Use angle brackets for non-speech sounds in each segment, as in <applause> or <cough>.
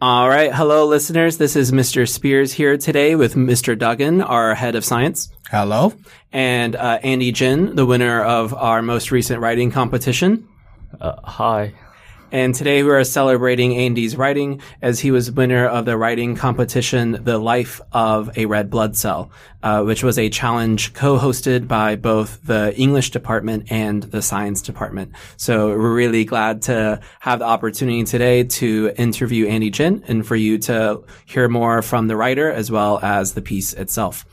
All right. Hello, listeners. This is Mr. Speers here today with Mr. Duggen, our head of science. Hello. And uh, Andy Jin, the winner of our most recent writing competition. Uh, hi. And today we are celebrating Andy's writing as he was winner of the writing competition, The Life of a Red Blood Cell, uh, which was a challenge co-hosted by both the English department and the science department. So we're really glad to have the opportunity today to interview Andy Jin and for you to hear more from the writer as well as the piece itself.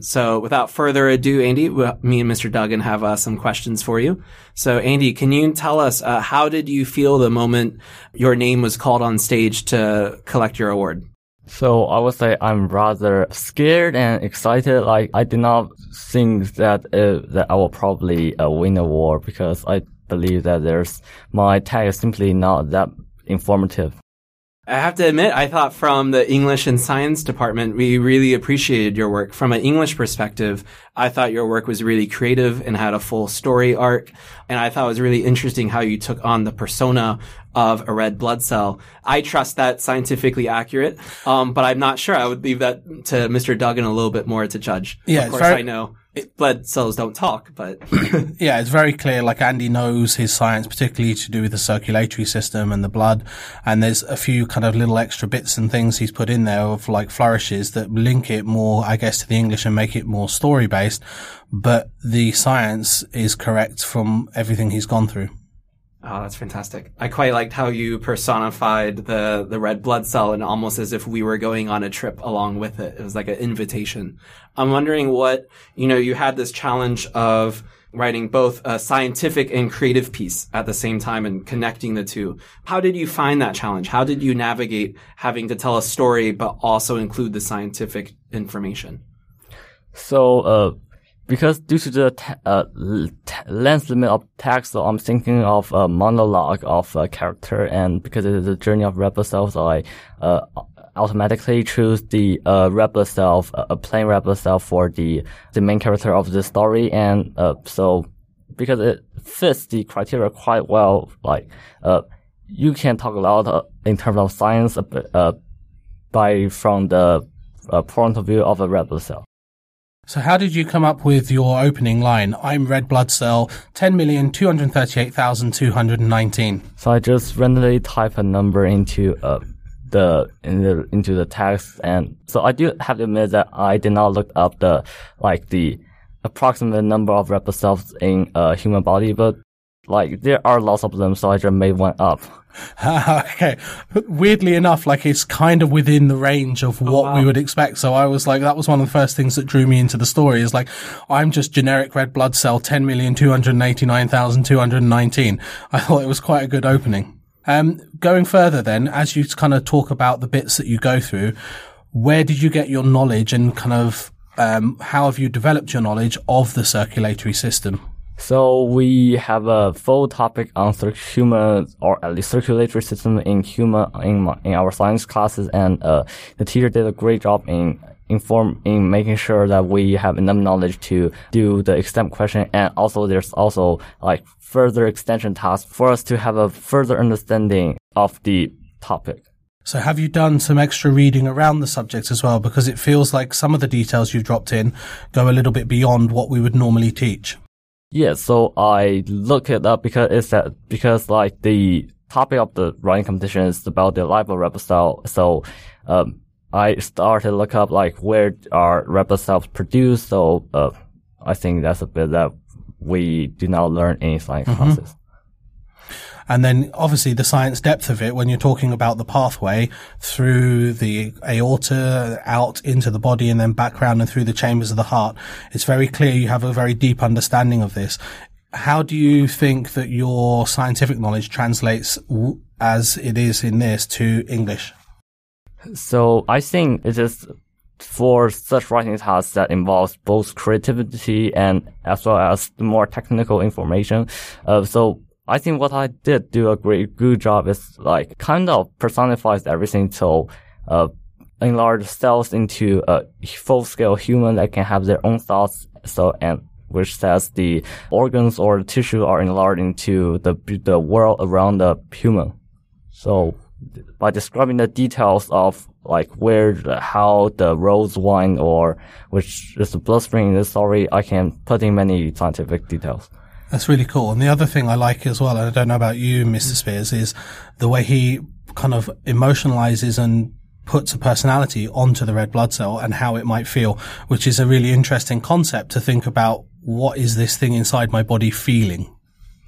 So without further ado, Andy, me and Mr. Duggen have uh, some questions for you. So Andy, can you tell us uh, how did you feel the moment your name was called on stage to collect your award? So I would say I'm rather scared and excited. Like I did not think that uh, that I will probably uh, win the award because I believe that there's my tag is simply not that informative. I have to admit, I thought from the English and science department, we really appreciated your work. From an English perspective, I thought your work was really creative and had a full story arc. And I thought it was really interesting how you took on the persona of a red blood cell. I trust that scientifically accurate, um, but I'm not sure. I would leave that to Mr. Duggen a little bit more to judge. Yeah, of course, very- I know blood cells don't talk, but <clears throat> Yeah, it's very clear. Like Andy knows his science, particularly to do with the circulatory system and the blood. And there's a few kind of little extra bits and things he's put in there of like flourishes that link it more, I guess, to the English and make it more story based. But the science is correct from everything he's gone through. Oh, that's fantastic. I quite liked how you personified the, the red blood cell and almost as if we were going on a trip along with it. It was like an invitation. I'm wondering what, you know, you had this challenge of writing both a scientific and creative piece at the same time and connecting the two. How did you find that challenge? How did you navigate having to tell a story, but also include the scientific information? So, uh, because due to the uh, length limit of text, so I'm thinking of a monologue of a character, and because it is a journey of red blood cells, I uh, automatically choose the uh, cell, uh, a plain blood cell for the the main character of the story, and uh, so because it fits the criteria quite well, like uh, you can talk a lot uh, in terms of science by from the point of view of a blood cell. So how did you come up with your opening line? I'm red blood cell 10,238,219. So I just randomly type a number into uh, the, in the into the text, and so I do have to admit that I did not look up the like the approximate number of red blood cells in a human body, but like there are lots of them, so I just made one up. <laughs> okay. Weirdly enough, like it's kind of within the range of what we would expect. So I was like, that was one of the first things that drew me into the story is like, I'm just generic red blood cell 10,289,219. I thought it was quite a good opening. Um, going further then, as you kind of talk about the bits that you go through, where did you get your knowledge and kind of, um, how have you developed your knowledge of the circulatory system? So we have a full topic on human or at least circulatory system in human in in our science classes, and uh, the teacher did a great job in inform in making sure that we have enough knowledge to do the exam question, and also there's also like further extension tasks for us to have a further understanding of the topic. So have you done some extra reading around the subject as well? Because it feels like some of the details you've dropped in go a little bit beyond what we would normally teach. Yeah, so I look it up because it's that because like the topic of the writing competition is about the life of rebel cell. So um, I started to look up like where are rebel cells produced. So uh, I think that's a bit that we do not learn in science classes. And then obviously the science depth of it when you're talking about the pathway through the aorta out into the body and then back around and through the chambers of the heart. It's very clear you have a very deep understanding of this. How do you think that your scientific knowledge translates as it is in this to English? So I think it is for such writing tasks that involves both creativity and as well as the more technical information. Uh, so I think what I did do a great good job is like kind of personifies everything to uh, enlarge cells into a full scale human that can have their own thoughts. So and which says the organs or the tissue are enlarged into the the world around the human. So by describing the details of like where, the, how the roads wind or which is the bloodstream in the story, I can put in many scientific details. That's really cool. And the other thing I like as well, and I don't know about you, Mr. Speers, is the way he kind of emotionalizes and puts a personality onto the red blood cell and how it might feel, which is a really interesting concept to think about what is this thing inside my body feeling?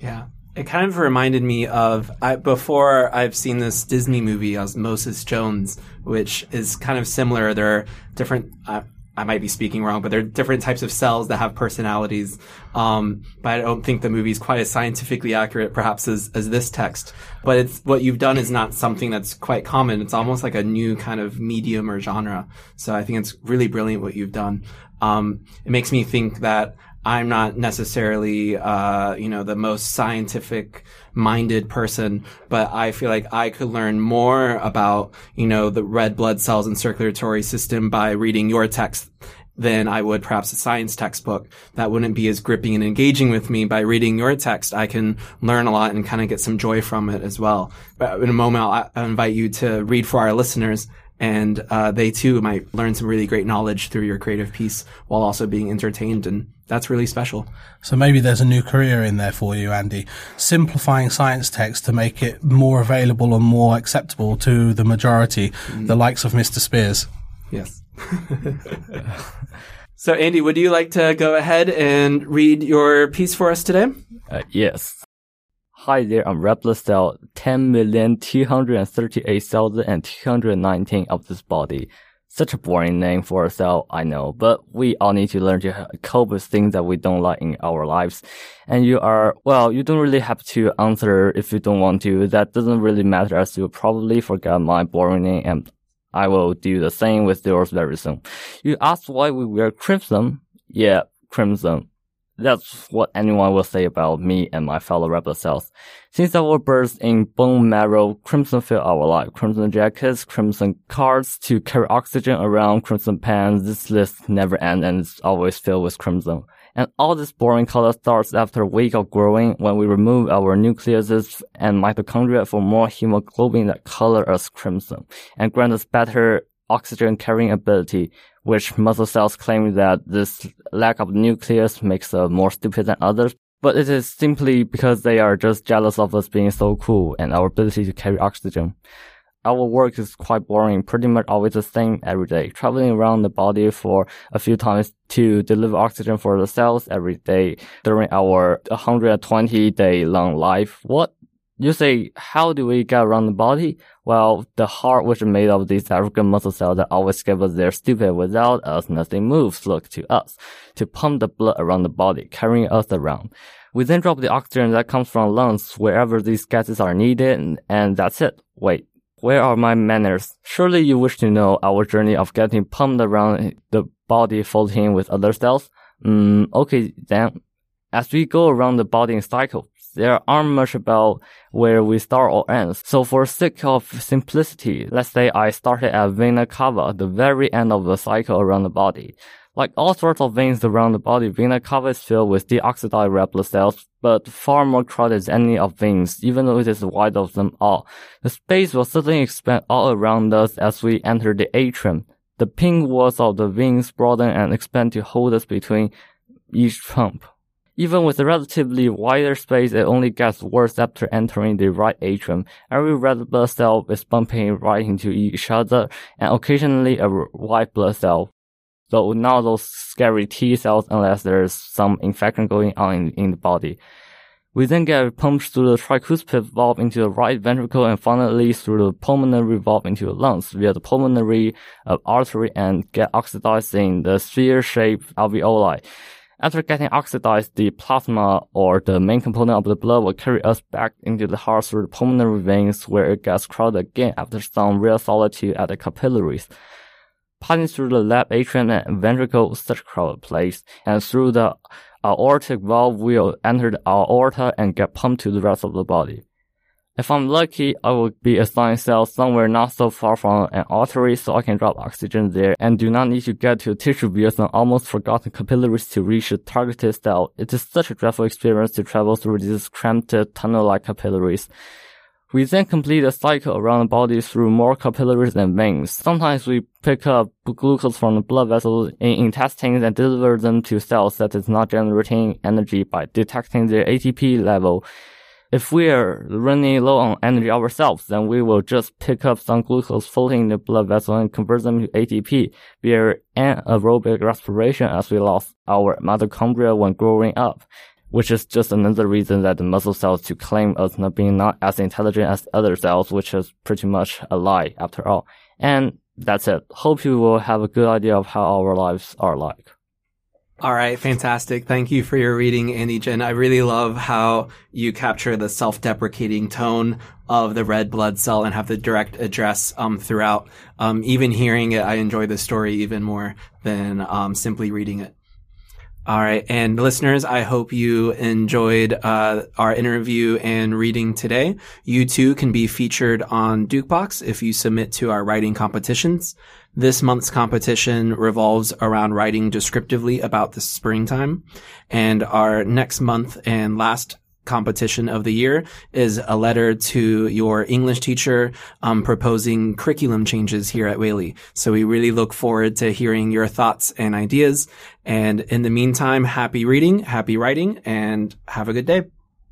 Yeah. It kind of reminded me of I, before I've seen this Disney movie Osmosis Jones, which is kind of similar. There are different. Uh, I might be speaking wrong, but there are different types of cells that have personalities. Um, but I don't think the movie is quite as scientifically accurate, perhaps, as, as this text. But it's what you've done is not something that's quite common. It's almost like a new kind of medium or genre. So I think it's really brilliant what you've done. Um, it makes me think that I'm not necessarily, uh, you know, the most scientific minded person, but I feel like I could learn more about, you know, the red blood cells and circulatory system by reading your text than I would perhaps a science textbook. That wouldn't be as gripping and engaging with me. By reading your text, I can learn a lot and kind of get some joy from it as well. But in a moment, I'll, I'll invite you to read for our listeners and uh, they too might learn some really great knowledge through your creative piece while also being entertained and that's really special. So maybe there's a new career in there for you andy. Simplifying science text to make it more available and more acceptable to the majority mm. the likes of mr speers. Yes. <laughs> So andy would you like to go ahead and read your piece for us today? Uh, yes. Hi there, I'm red blood cell 10,238,219 of this body. Such a boring name for a cell, I know, but we all need to learn to cope with things that we don't like in our lives. And you are, well, you don't really have to answer if you don't want to. That doesn't really matter as you'll probably forget my boring name and I will do the same with yours very soon. You asked why we wear crimson? Yeah, crimson. That's what anyone will say about me and my fellow blood cells. Since our birth in bone marrow, crimson fill our life. Crimson jackets, crimson cards to carry oxygen around, crimson pens. This list never ends and it's always filled with crimson. And all this boring color starts after a week of growing when we remove our nucleuses and mitochondria for more hemoglobin that color us crimson and grant us better oxygen carrying ability, which muscle cells claim that this lack of nucleus makes us more stupid than others. But it is simply because they are just jealous of us being so cool and our ability to carry oxygen. Our work is quite boring, pretty much always the same every day, traveling around the body for a few times to deliver oxygen for the cells every day during our 120 day long life. What you say, how do we get around the body? Well, the heart, which is made of these African muscle cells that always give us their stupid without us, nothing moves, look to us, to pump the blood around the body, carrying us around. We then drop the oxygen that comes from lungs wherever these gases are needed, and, and that's it. Wait, where are my manners? Surely you wish to know our journey of getting pumped around the body floating with other cells? Mm, okay, then. As we go around the body in cycle, there aren't much about where we start or end. So for sake of simplicity, let's say I started at vena cava, the very end of the cycle around the body. Like all sorts of veins around the body, vena cava is filled with deoxidized red blood cells, but far more crowded than any of veins, even though it is wide of them all. The space will certainly expand all around us as we enter the atrium. The pink walls of the veins broaden and expand to hold us between each pump. Even with a relatively wider space, it only gets worse after entering the right atrium. Every red blood cell is bumping right into each other, and occasionally a white blood cell. So not those scary T cells unless there's some infection going on in, in the body. We then get pumped through the tricuspid valve into the right ventricle and finally through the pulmonary valve into the lungs via the pulmonary uh, artery and get oxidized in the sphere-shaped alveoli. After getting oxidized, the plasma or the main component of the blood will carry us back into the heart through the pulmonary veins where it gets crowded again after some real solitude at the capillaries. Passing through the left atrium and ventricle, such a crowded place, and through the aortic valve will enter the aorta and get pumped to the rest of the body. If I'm lucky, I will be assigned cell somewhere not so far from an artery so I can drop oxygen there and do not need to get to tissue via some almost forgotten capillaries to reach the targeted cell. It is such a dreadful experience to travel through these cramped tunnel-like capillaries. We then complete a cycle around the body through more capillaries and veins. Sometimes we pick up glucose from the blood vessels in intestines and deliver them to cells that is not generating energy by detecting their ATP level. If we're running low on energy ourselves, then we will just pick up some glucose floating in the blood vessel and convert them to ATP via anaerobic respiration as we lost our mitochondria when growing up which is just another reason that the muscle cells to claim us not being not as intelligent as other cells, which is pretty much a lie after all. And that's it. Hope you will have a good idea of how our lives are like. All right, fantastic. Thank you for your reading, Andy Jin. I really love how you capture the self-deprecating tone of the red blood cell and have the direct address um, throughout. Um, even hearing it, I enjoy the story even more than um, simply reading it. All right. And listeners, I hope you enjoyed uh, our interview and reading today. You too can be featured on Dukebox if you submit to our writing competitions. This month's competition revolves around writing descriptively about the springtime. And our next month and last competition of the year is a letter to your English teacher um, proposing curriculum changes here at Whaley. So we really look forward to hearing your thoughts and ideas. And in the meantime, happy reading, happy writing, and have a good day.